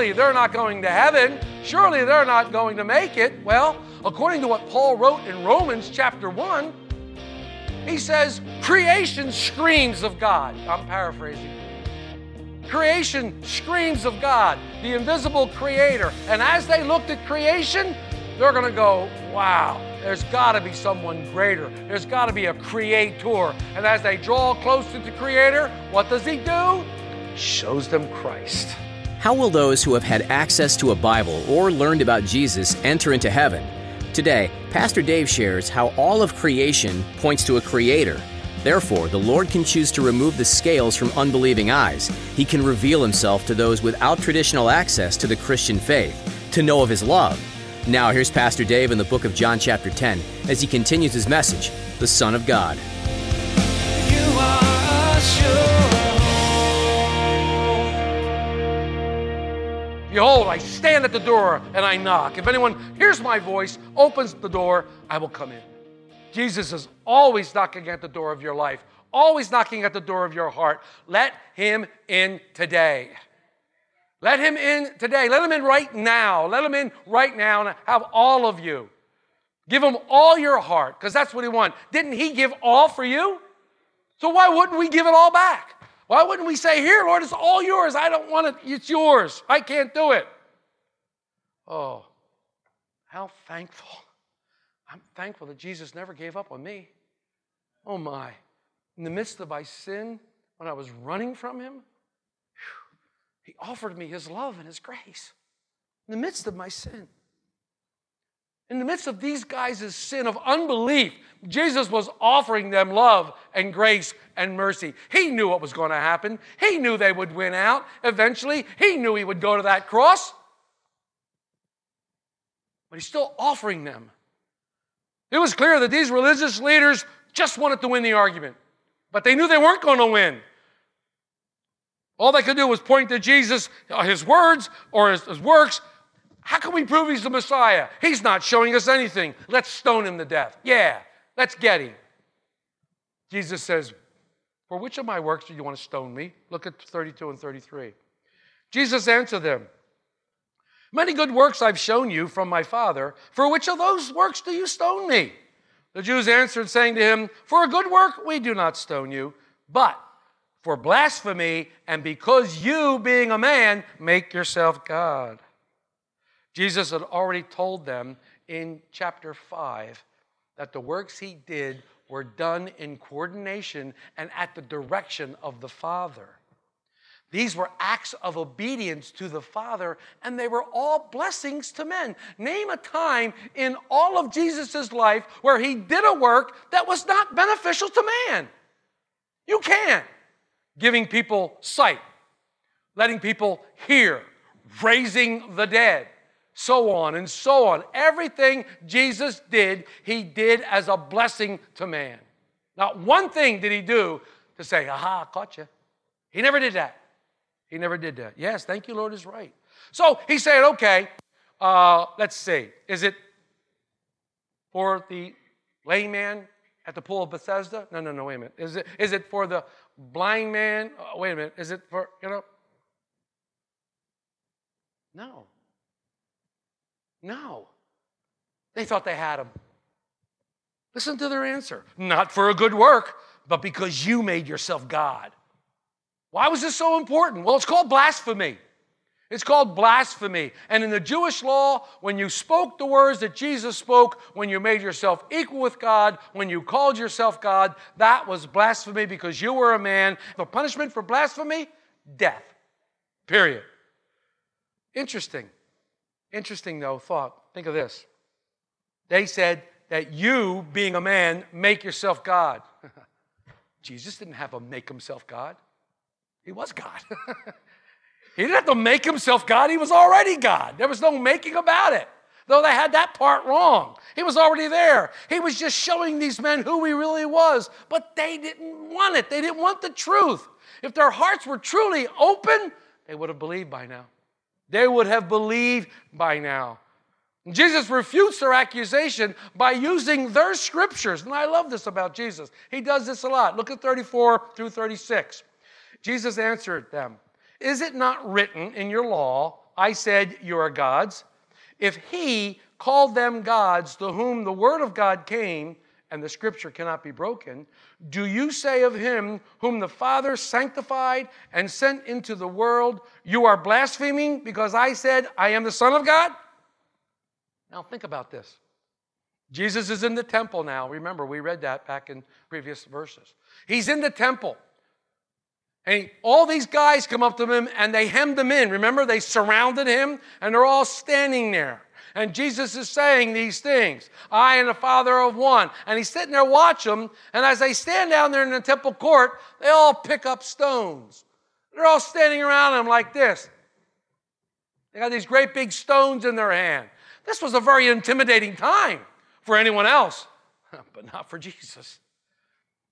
Surely they're not going to heaven. Surely they're not going to make it. Well, according to what Paul wrote in Romans chapter 1, he says, creation screams of God. I'm paraphrasing. Creation screams of God, the invisible creator. And as they looked at creation, they're going to go, wow, there's got to be someone greater. There's got to be a creator. And as they draw close to the creator, what does he do? Shows them Christ. How will those who have had access to a Bible or learned about Jesus enter into heaven? Today, Pastor Dave shares how all of creation points to a creator. Therefore, the Lord can choose to remove the scales from unbelieving eyes. He can reveal himself to those without traditional access to the Christian faith, to know of his love. Now, here's Pastor Dave in the book of John, chapter 10, as he continues his message The Son of God. Behold, I stand at the door and I knock. If anyone hears my voice, opens the door, I will come in. Jesus is always knocking at the door of your life, always knocking at the door of your heart. Let him in today. Let him in today. Let him in right now. Let him in right now and have all of you. Give him all your heart because that's what he wants. Didn't he give all for you? So why wouldn't we give it all back? Why wouldn't we say, Here, Lord, it's all yours. I don't want it. It's yours. I can't do it. Oh, how thankful. I'm thankful that Jesus never gave up on me. Oh, my. In the midst of my sin, when I was running from him, he offered me his love and his grace. In the midst of my sin. In the midst of these guys' sin of unbelief, Jesus was offering them love and grace and mercy. He knew what was going to happen. He knew they would win out eventually. He knew he would go to that cross. But he's still offering them. It was clear that these religious leaders just wanted to win the argument, but they knew they weren't going to win. All they could do was point to Jesus, uh, his words or his, his works. How can we prove he's the Messiah? He's not showing us anything. Let's stone him to death. Yeah, let's get him. Jesus says, For which of my works do you want to stone me? Look at 32 and 33. Jesus answered them, Many good works I've shown you from my Father. For which of those works do you stone me? The Jews answered, saying to him, For a good work we do not stone you, but for blasphemy, and because you, being a man, make yourself God. Jesus had already told them in chapter 5 that the works he did were done in coordination and at the direction of the Father. These were acts of obedience to the Father, and they were all blessings to men. Name a time in all of Jesus' life where he did a work that was not beneficial to man. You can't. Giving people sight, letting people hear, raising the dead, so on and so on. Everything Jesus did, he did as a blessing to man. Not one thing did he do to say, aha, I caught you. He never did that. He never did that. Yes, thank you, Lord, is right. So he said, okay, uh, let's see. Is it for the layman at the pool of Bethesda? No, no, no, wait a minute. Is it, is it for the blind man? Uh, wait a minute. Is it for, you know? No. No. They thought they had him. Listen to their answer. Not for a good work, but because you made yourself God. Why was this so important? Well, it's called blasphemy. It's called blasphemy. And in the Jewish law, when you spoke the words that Jesus spoke, when you made yourself equal with God, when you called yourself God, that was blasphemy because you were a man. The punishment for blasphemy? Death. Period. Interesting. Interesting, though, thought. Think of this. They said, that you, being a man, make yourself God. Jesus didn't have to make himself God, he was God. he didn't have to make himself God, he was already God. There was no making about it. Though they had that part wrong, he was already there. He was just showing these men who he really was, but they didn't want it. They didn't want the truth. If their hearts were truly open, they would have believed by now. They would have believed by now. Jesus refutes their accusation by using their scriptures. And I love this about Jesus. He does this a lot. Look at 34 through 36. Jesus answered them Is it not written in your law, I said you are gods? If he called them gods to whom the word of God came, and the scripture cannot be broken, do you say of him whom the Father sanctified and sent into the world, You are blaspheming because I said, I am the Son of God? Now think about this. Jesus is in the temple now. Remember, we read that back in previous verses. He's in the temple. And all these guys come up to him and they hemmed him in. Remember, they surrounded him and they're all standing there. And Jesus is saying these things I and the Father of one. And he's sitting there watching them. And as they stand down there in the temple court, they all pick up stones. They're all standing around him like this. They got these great big stones in their hand. This was a very intimidating time for anyone else, but not for Jesus.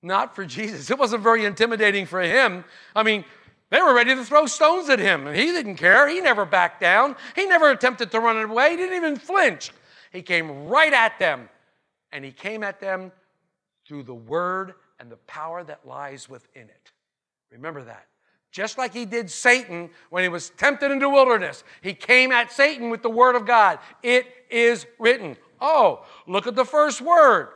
Not for Jesus. It wasn't very intimidating for him. I mean, they were ready to throw stones at him, and he didn't care. He never backed down. He never attempted to run away. He didn't even flinch. He came right at them, and he came at them through the word and the power that lies within it. Remember that. Just like he did Satan when he was tempted in the wilderness, he came at Satan with the word of God. It is written. Oh, look at the first word.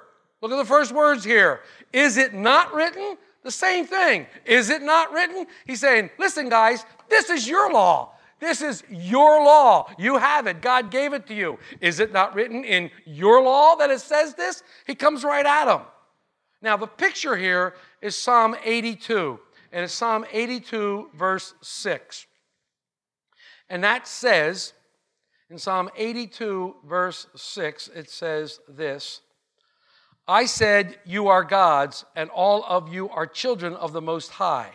Look at the first words here. Is it not written? The same thing. Is it not written? He's saying, listen, guys, this is your law. This is your law. You have it. God gave it to you. Is it not written in your law that it says this? He comes right at them. Now, the picture here is Psalm 82, and it's Psalm 82, verse 6. And that says, in Psalm 82, verse 6, it says this I said, You are gods, and all of you are children of the Most High.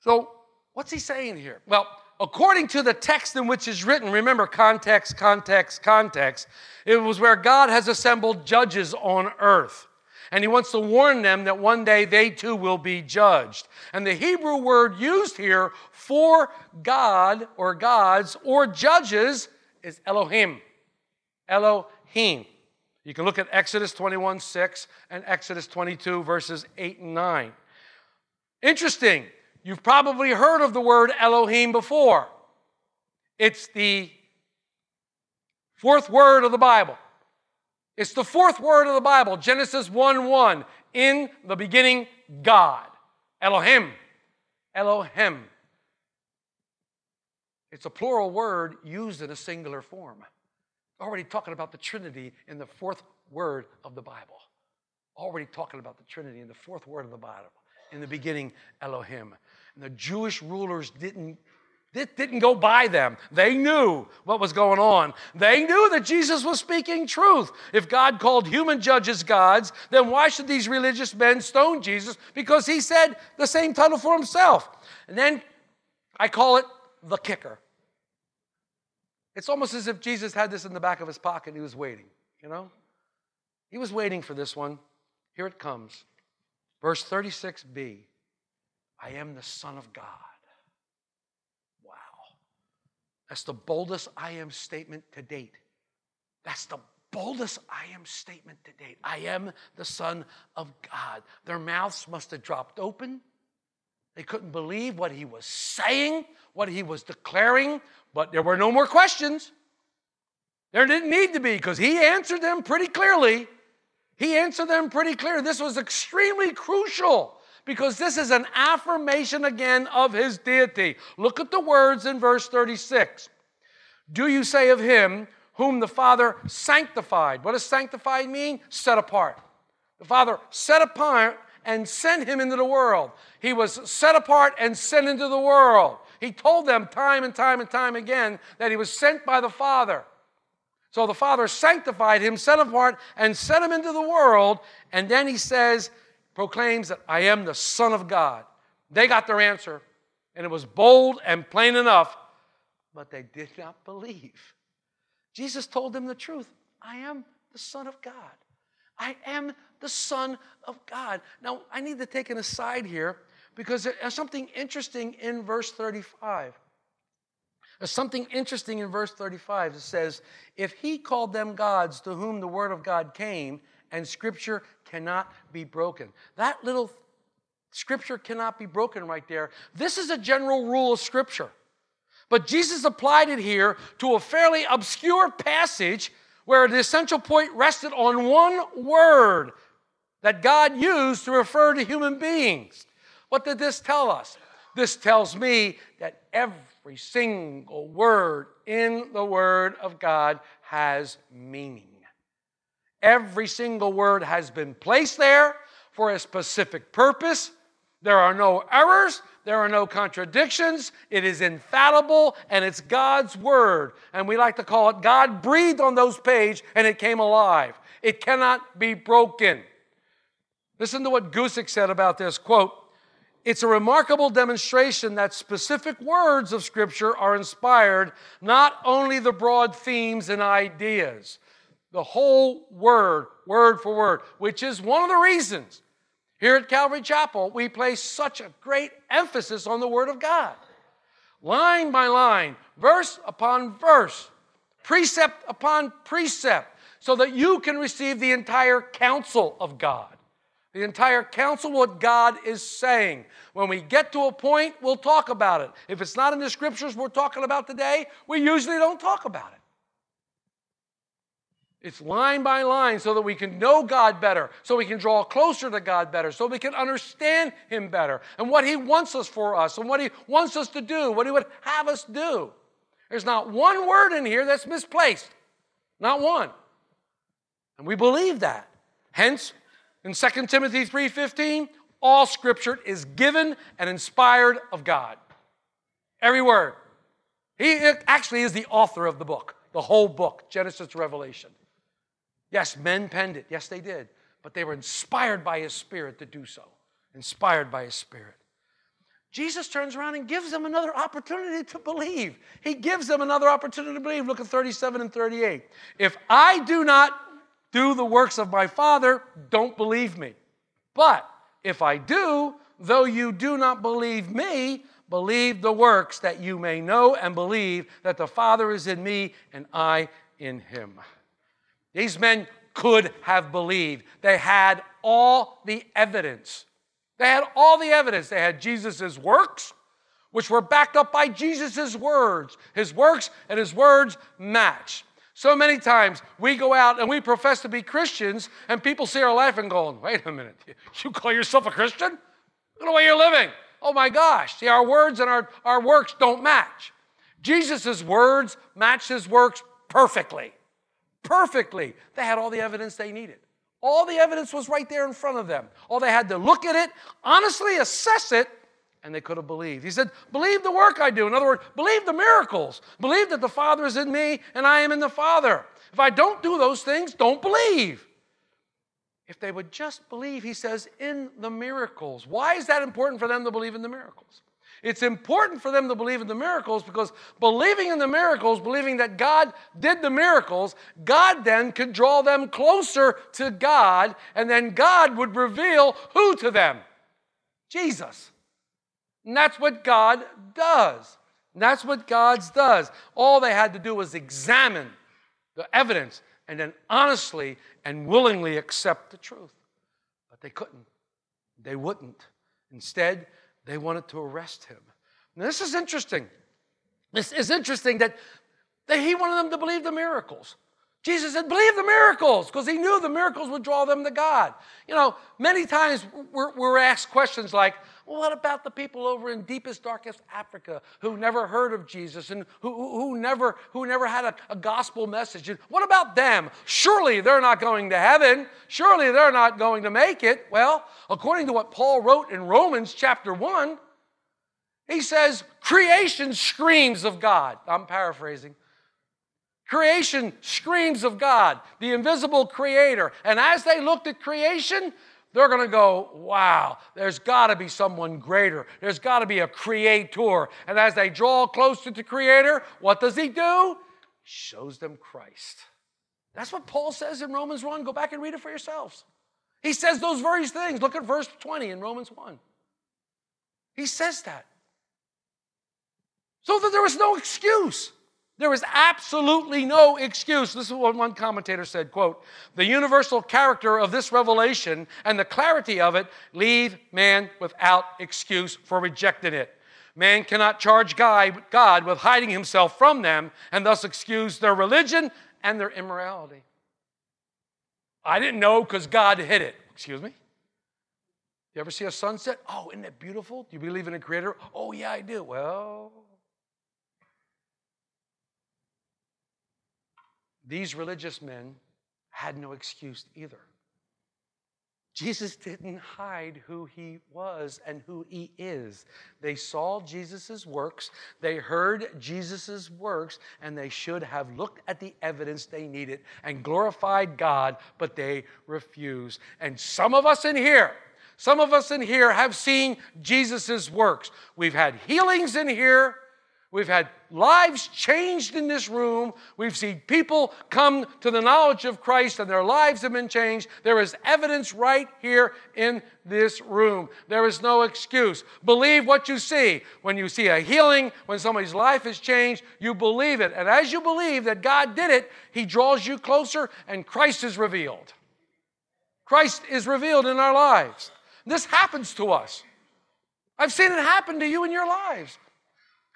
So, what's he saying here? Well, according to the text in which is written, remember context, context, context, it was where God has assembled judges on earth. And he wants to warn them that one day they too will be judged. And the Hebrew word used here for God or gods or judges is Elohim. Elohim. You can look at Exodus 21 6 and Exodus 22, verses 8 and 9. Interesting. You've probably heard of the word Elohim before. It's the fourth word of the Bible. It's the fourth word of the Bible, Genesis 1 1. In the beginning, God. Elohim. Elohim. It's a plural word used in a singular form. Already talking about the Trinity in the fourth word of the Bible. Already talking about the Trinity in the fourth word of the Bible. In the beginning, Elohim. And the Jewish rulers didn't it didn't go by them. They knew what was going on. They knew that Jesus was speaking truth. If God called human judges gods, then why should these religious men stone Jesus? Because he said the same title for himself. And then I call it the kicker. It's almost as if Jesus had this in the back of his pocket and he was waiting, you know? He was waiting for this one. Here it comes. Verse 36b I am the Son of God. Wow. That's the boldest I am statement to date. That's the boldest I am statement to date. I am the Son of God. Their mouths must have dropped open. They couldn't believe what he was saying, what he was declaring, but there were no more questions. There didn't need to be because he answered them pretty clearly. He answered them pretty clear. This was extremely crucial because this is an affirmation again of his deity. Look at the words in verse 36. Do you say of him whom the Father sanctified? What does sanctified mean? Set apart. The Father set apart and sent him into the world. He was set apart and sent into the world. He told them time and time and time again that he was sent by the Father. So the Father sanctified him, set him apart, and sent him into the world. And then he says, proclaims that I am the Son of God. They got their answer, and it was bold and plain enough, but they did not believe. Jesus told them the truth I am the Son of God. I am the Son of God. Now, I need to take an aside here because there's something interesting in verse 35. There's something interesting in verse 35. It says, If he called them gods to whom the word of God came, and scripture cannot be broken. That little scripture cannot be broken right there. This is a general rule of scripture. But Jesus applied it here to a fairly obscure passage where the essential point rested on one word that God used to refer to human beings. What did this tell us? This tells me that every single word in the Word of God has meaning. Every single word has been placed there for a specific purpose. There are no errors, there are no contradictions. It is infallible and it's God's word. And we like to call it God breathed on those pages and it came alive. It cannot be broken. Listen to what Guzik said about this quote, it's a remarkable demonstration that specific words of Scripture are inspired, not only the broad themes and ideas, the whole word, word for word, which is one of the reasons here at Calvary Chapel we place such a great emphasis on the Word of God. Line by line, verse upon verse, precept upon precept, so that you can receive the entire counsel of God the entire counsel, what God is saying. When we get to a point, we'll talk about it. If it's not in the scriptures we're talking about today, we usually don't talk about it. It's line by line so that we can know God better, so we can draw closer to God better, so we can understand Him better and what He wants us for us and what He wants us to do, what He would have us do. There's not one word in here that's misplaced. Not one. And we believe that. Hence, in 2 Timothy 3:15, all scripture is given and inspired of God. Every word. He actually is the author of the book, the whole book, Genesis to Revelation. Yes, men penned it. Yes, they did. But they were inspired by his spirit to do so. Inspired by his spirit. Jesus turns around and gives them another opportunity to believe. He gives them another opportunity to believe. Look at 37 and 38. If I do not do the works of my Father, don't believe me. But if I do, though you do not believe me, believe the works that you may know and believe that the Father is in me and I in him. These men could have believed. They had all the evidence. They had all the evidence. They had Jesus' works, which were backed up by Jesus' words. His works and his words match. So many times we go out and we profess to be Christians, and people see our life and go, wait a minute, you call yourself a Christian? Look at the way you're living. Oh my gosh. See, our words and our, our works don't match. Jesus' words match his works perfectly perfectly. They had all the evidence they needed. All the evidence was right there in front of them. All they had to look at it, honestly assess it, and they could have believed. He said, Believe the work I do. In other words, believe the miracles. Believe that the Father is in me and I am in the Father. If I don't do those things, don't believe. If they would just believe, he says, in the miracles. Why is that important for them to believe in the miracles? It's important for them to believe in the miracles because believing in the miracles, believing that God did the miracles, God then could draw them closer to God, and then God would reveal who to them? Jesus. And that's what God does. And that's what God does. All they had to do was examine the evidence and then honestly and willingly accept the truth. But they couldn't. They wouldn't. Instead, they wanted to arrest him. Now, this is interesting. This is interesting that, that he wanted them to believe the miracles. Jesus said, believe the miracles, because he knew the miracles would draw them to God. You know, many times we're, we're asked questions like, well, what about the people over in deepest, darkest Africa who never heard of Jesus and who, who, who never, who never had a, a gospel message? And what about them? Surely they're not going to heaven. Surely they're not going to make it. Well, according to what Paul wrote in Romans chapter 1, he says, creation screams of God. I'm paraphrasing. Creation screams of God, the invisible creator. And as they looked at creation, they're going to go, wow, there's got to be someone greater. There's got to be a creator. And as they draw close to the creator, what does he do? Shows them Christ. That's what Paul says in Romans 1. Go back and read it for yourselves. He says those very things. Look at verse 20 in Romans 1. He says that. So that there was no excuse. There was absolutely no excuse. This is what one commentator said, quote, "The universal character of this revelation and the clarity of it leave man without excuse for rejecting it. Man cannot charge God with hiding himself from them and thus excuse their religion and their immorality. I didn't know because God hid it. Excuse me? You ever see a sunset? Oh, isn't it beautiful? Do you believe in a creator? Oh, yeah, I do. Well, these religious men had no excuse either. Jesus didn't hide who he was and who he is. They saw Jesus' works, they heard Jesus' works, and they should have looked at the evidence they needed and glorified God, but they refused. And some of us in here, some of us in here have seen Jesus' works. We've had healings in here. We've had lives changed in this room. We've seen people come to the knowledge of Christ and their lives have been changed. There is evidence right here in this room. There is no excuse. Believe what you see. When you see a healing, when somebody's life is changed, you believe it. And as you believe that God did it, He draws you closer and Christ is revealed. Christ is revealed in our lives. This happens to us. I've seen it happen to you in your lives.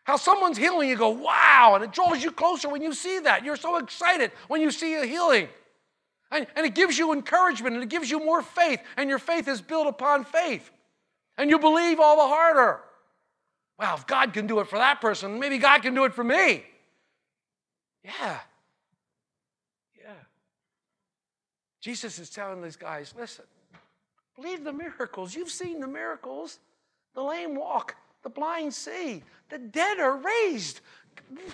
How someone's healing, you go, wow, and it draws you closer when you see that. You're so excited when you see a healing. And, and it gives you encouragement and it gives you more faith, and your faith is built upon faith. And you believe all the harder. Wow, if God can do it for that person, maybe God can do it for me. Yeah. Yeah. Jesus is telling these guys listen, believe the miracles. You've seen the miracles. The lame walk, the blind see, the dead are raised.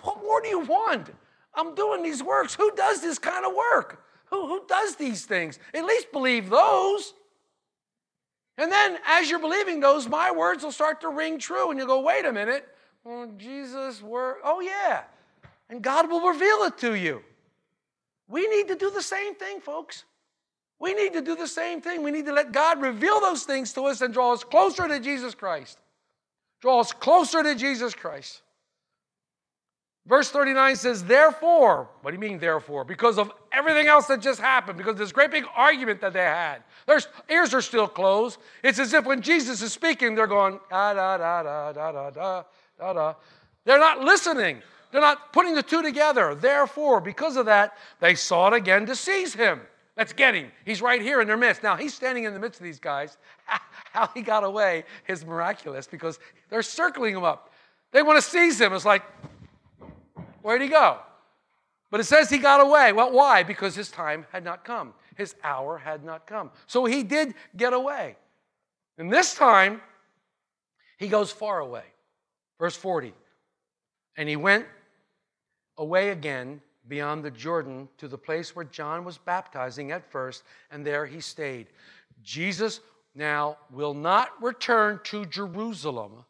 What more do you want? I'm doing these works. Who does this kind of work? Who, who does these things? At least believe those. And then, as you're believing those, my words will start to ring true, and you'll go, wait a minute. Jesus' word, oh, yeah. And God will reveal it to you. We need to do the same thing, folks. We need to do the same thing. We need to let God reveal those things to us and draw us closer to Jesus Christ. Draw us closer to Jesus Christ. Verse 39 says, Therefore, what do you mean, therefore? Because of everything else that just happened, because this great big argument that they had. Their ears are still closed. It's as if when Jesus is speaking, they're going, da da da da da da da da da. They're not listening. They're not putting the two together. Therefore, because of that, they sought again to seize him. Let's get him. He's right here in their midst. Now, he's standing in the midst of these guys. How he got away is miraculous because they're circling him up. They want to seize him. It's like, Where'd he go? But it says he got away. Well, why? Because his time had not come. His hour had not come. So he did get away. And this time, he goes far away. Verse 40. And he went away again beyond the Jordan to the place where John was baptizing at first, and there he stayed. Jesus now will not return to Jerusalem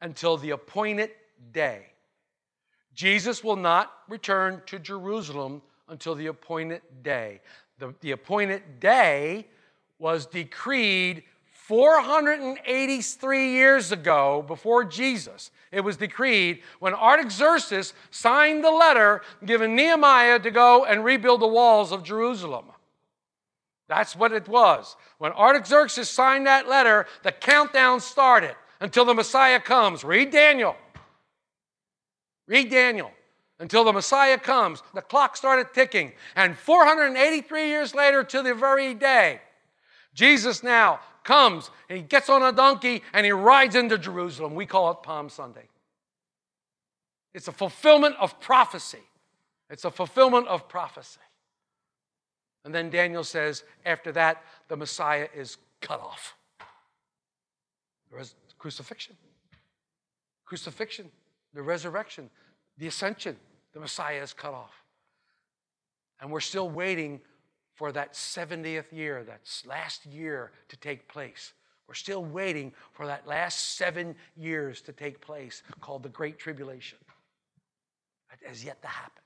until the appointed day. Jesus will not return to Jerusalem until the appointed day. The, the appointed day was decreed 483 years ago before Jesus. It was decreed when Artaxerxes signed the letter giving Nehemiah to go and rebuild the walls of Jerusalem. That's what it was. When Artaxerxes signed that letter, the countdown started until the Messiah comes. Read Daniel. Read Daniel. Until the Messiah comes, the clock started ticking. And 483 years later, to the very day, Jesus now comes and he gets on a donkey and he rides into Jerusalem. We call it Palm Sunday. It's a fulfillment of prophecy. It's a fulfillment of prophecy. And then Daniel says, after that, the Messiah is cut off. There is crucifixion. Crucifixion the resurrection, the ascension, the Messiah is cut off. And we're still waiting for that 70th year, that last year to take place. We're still waiting for that last seven years to take place called the Great Tribulation. That has yet to happen.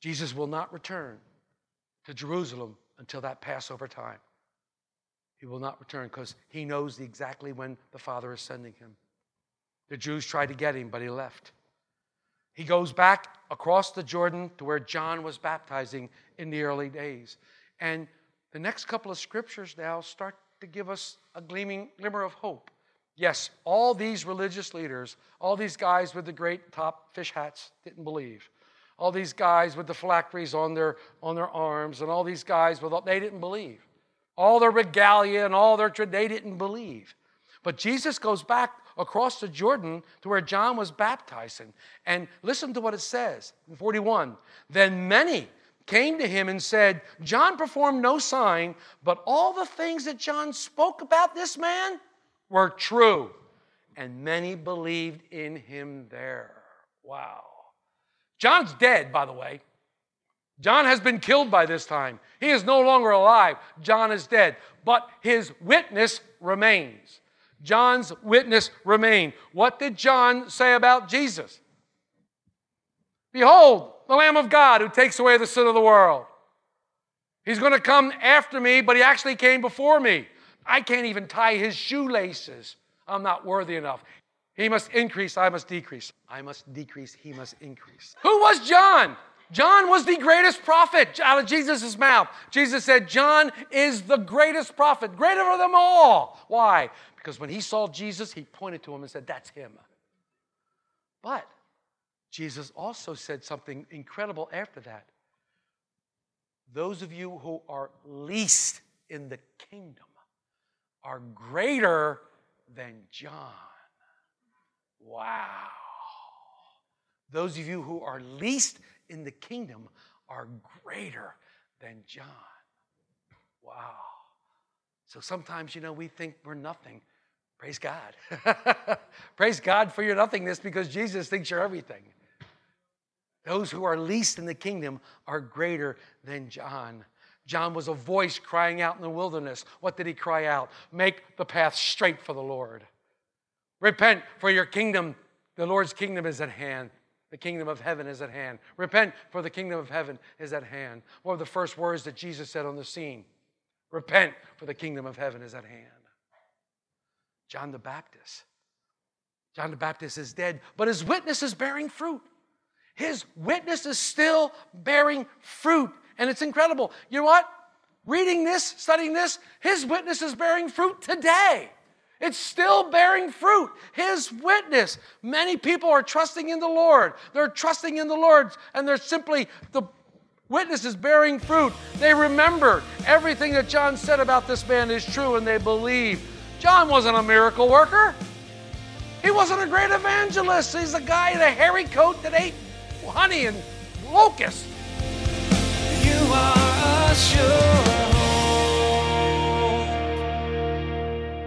Jesus will not return to Jerusalem until that Passover time. He will not return because he knows exactly when the Father is sending him. The Jews tried to get him, but he left. He goes back across the Jordan to where John was baptizing in the early days. And the next couple of scriptures now start to give us a gleaming glimmer of hope. Yes, all these religious leaders, all these guys with the great top fish hats didn't believe. All these guys with the phylacteries on their, on their arms, and all these guys with all, they didn't believe. All their regalia and all their, they didn't believe. But Jesus goes back across the Jordan to where John was baptizing. And listen to what it says in 41. Then many came to him and said, John performed no sign, but all the things that John spoke about this man were true. And many believed in him there. Wow. John's dead, by the way. John has been killed by this time. He is no longer alive. John is dead. But his witness remains. John's witness remained. What did John say about Jesus? Behold, the Lamb of God who takes away the sin of the world. He's going to come after me, but he actually came before me. I can't even tie his shoelaces. I'm not worthy enough. He must increase, I must decrease. I must decrease, he must increase. Who was John? John was the greatest prophet out of Jesus' mouth. Jesus said, John is the greatest prophet, greater than them all. Why? Because when he saw Jesus, he pointed to him and said, That's him. But Jesus also said something incredible after that. Those of you who are least in the kingdom are greater than John. Wow. Those of you who are least in the kingdom are greater than John. Wow. So sometimes, you know, we think we're nothing. Praise God. Praise God for your nothingness because Jesus thinks you're everything. Those who are least in the kingdom are greater than John. John was a voice crying out in the wilderness. What did he cry out? Make the path straight for the Lord. Repent, for your kingdom, the Lord's kingdom is at hand. The kingdom of heaven is at hand. Repent, for the kingdom of heaven is at hand. One of the first words that Jesus said on the scene? Repent, for the kingdom of heaven is at hand. John the Baptist. John the Baptist is dead, but his witness is bearing fruit. His witness is still bearing fruit. And it's incredible. You know what? Reading this, studying this, his witness is bearing fruit today. It's still bearing fruit. His witness. Many people are trusting in the Lord. They're trusting in the Lord, and they're simply, the witness is bearing fruit. They remember everything that John said about this man is true, and they believe. John wasn't a miracle worker. He wasn't a great evangelist. He's a guy in a hairy coat that ate honey and locusts. You are a sure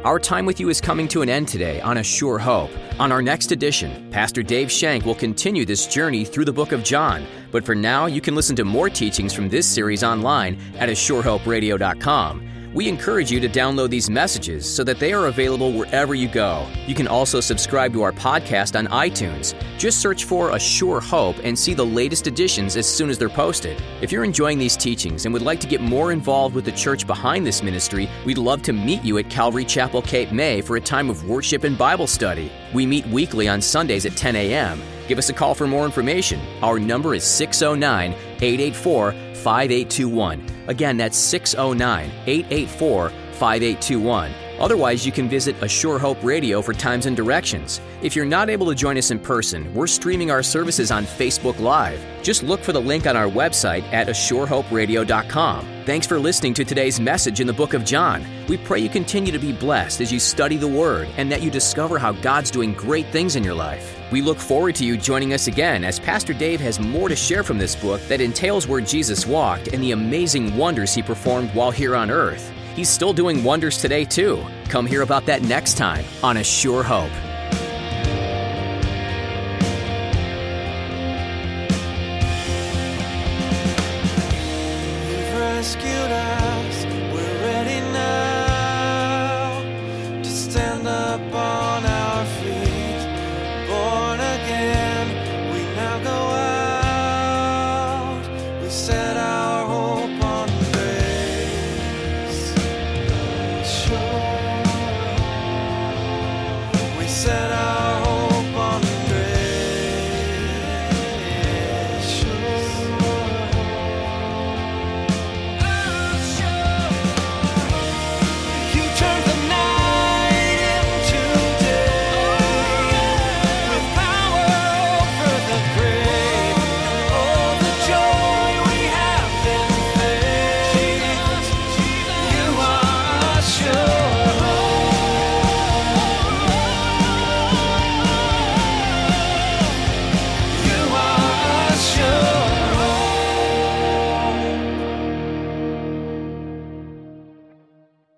Our time with you is coming to an end today on A Sure Hope. On our next edition, Pastor Dave Shank will continue this journey through the book of John. But for now, you can listen to more teachings from this series online at ASureHopeRadio.com. We encourage you to download these messages so that they are available wherever you go. You can also subscribe to our podcast on iTunes. Just search for A Sure Hope and see the latest editions as soon as they're posted. If you're enjoying these teachings and would like to get more involved with the church behind this ministry, we'd love to meet you at Calvary Chapel Cape May for a time of worship and Bible study. We meet weekly on Sundays at 10 a.m. Give us a call for more information. Our number is 609 884 5821. Again, that's 609 884 5821. Otherwise, you can visit A Sure Hope Radio for times and directions. If you're not able to join us in person, we're streaming our services on Facebook Live. Just look for the link on our website at asurehoperadio.com. Thanks for listening to today's message in the book of John. We pray you continue to be blessed as you study the Word and that you discover how God's doing great things in your life. We look forward to you joining us again as Pastor Dave has more to share from this book that entails where Jesus walked and the amazing wonders he performed while here on earth. He's still doing wonders today, too. Come hear about that next time on A Sure Hope.